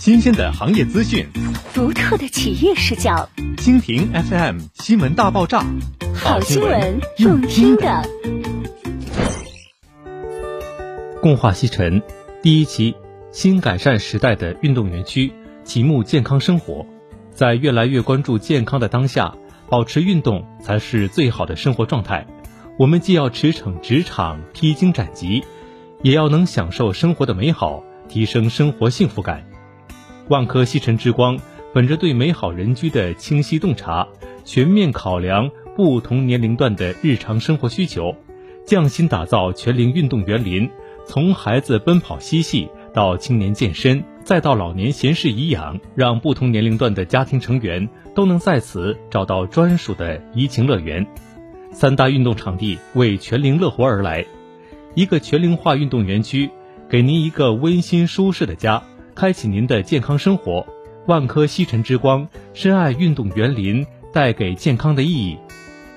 新鲜的行业资讯，独特的企业视角。蜻蜓 FM 新闻大爆炸，好新闻，用听的。共话西城第一期新改善时代的运动园区，启幕健康生活。在越来越关注健康的当下，保持运动才是最好的生活状态。我们既要驰骋职场、披荆斩棘，也要能享受生活的美好，提升生活幸福感。万科西城之光本着对美好人居的清晰洞察，全面考量不同年龄段的日常生活需求，匠心打造全龄运动园林。从孩子奔跑嬉戏到青年健身，再到老年闲适颐养，让不同年龄段的家庭成员都能在此找到专属的怡情乐园。三大运动场地为全龄乐活而来，一个全龄化运动园区，给您一个温馨舒适的家，开启您的健康生活。万科西城之光，深爱运动园林带给健康的意义。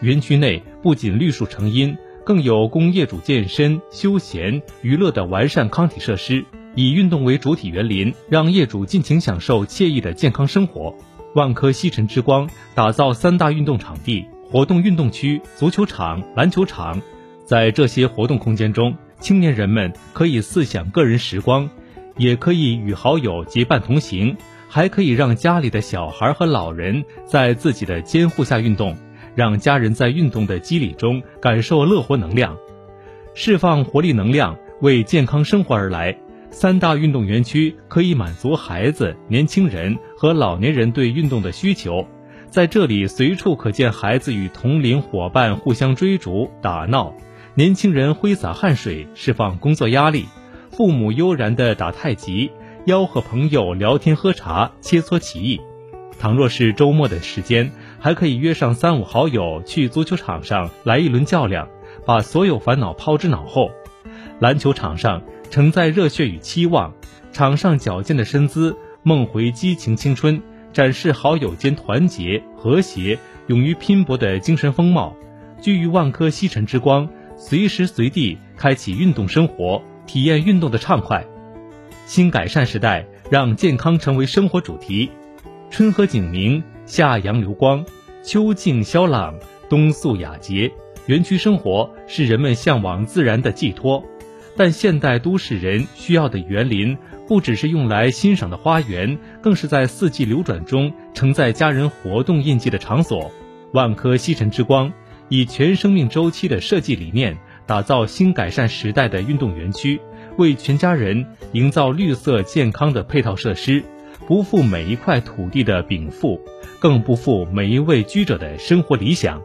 园区内不仅绿树成荫，更有供业主健身、休闲、娱乐的完善康体设施。以运动为主体园林，让业主尽情享受惬意的健康生活。万科西城之光，打造三大运动场地。活动运动区、足球场、篮球场，在这些活动空间中，青年人们可以肆享个人时光，也可以与好友结伴同行，还可以让家里的小孩和老人在自己的监护下运动，让家人在运动的激励中感受乐活能量，释放活力能量，为健康生活而来。三大运动园区可以满足孩子、年轻人和老年人对运动的需求。在这里，随处可见孩子与同龄伙伴互相追逐打闹，年轻人挥洒汗水释放工作压力，父母悠然地打太极，吆喝朋友聊天喝茶切磋棋艺。倘若是周末的时间，还可以约上三五好友去足球场上来一轮较量，把所有烦恼抛之脑后。篮球场上承载热血与期望，场上矫健的身姿梦回激情青春。展示好友间团结和谐、勇于拼搏的精神风貌。居于万科西城之光，随时随地开启运动生活，体验运动的畅快。新改善时代，让健康成为生活主题。春和景明，夏阳流光，秋静萧朗，冬肃雅洁。园区生活是人们向往自然的寄托，但现代都市人需要的园林。不只是用来欣赏的花园，更是在四季流转中承载家人活动印记的场所。万科西城之光以全生命周期的设计理念，打造新改善时代的运动园区，为全家人营造绿色健康的配套设施，不负每一块土地的禀赋，更不负每一位居者的生活理想。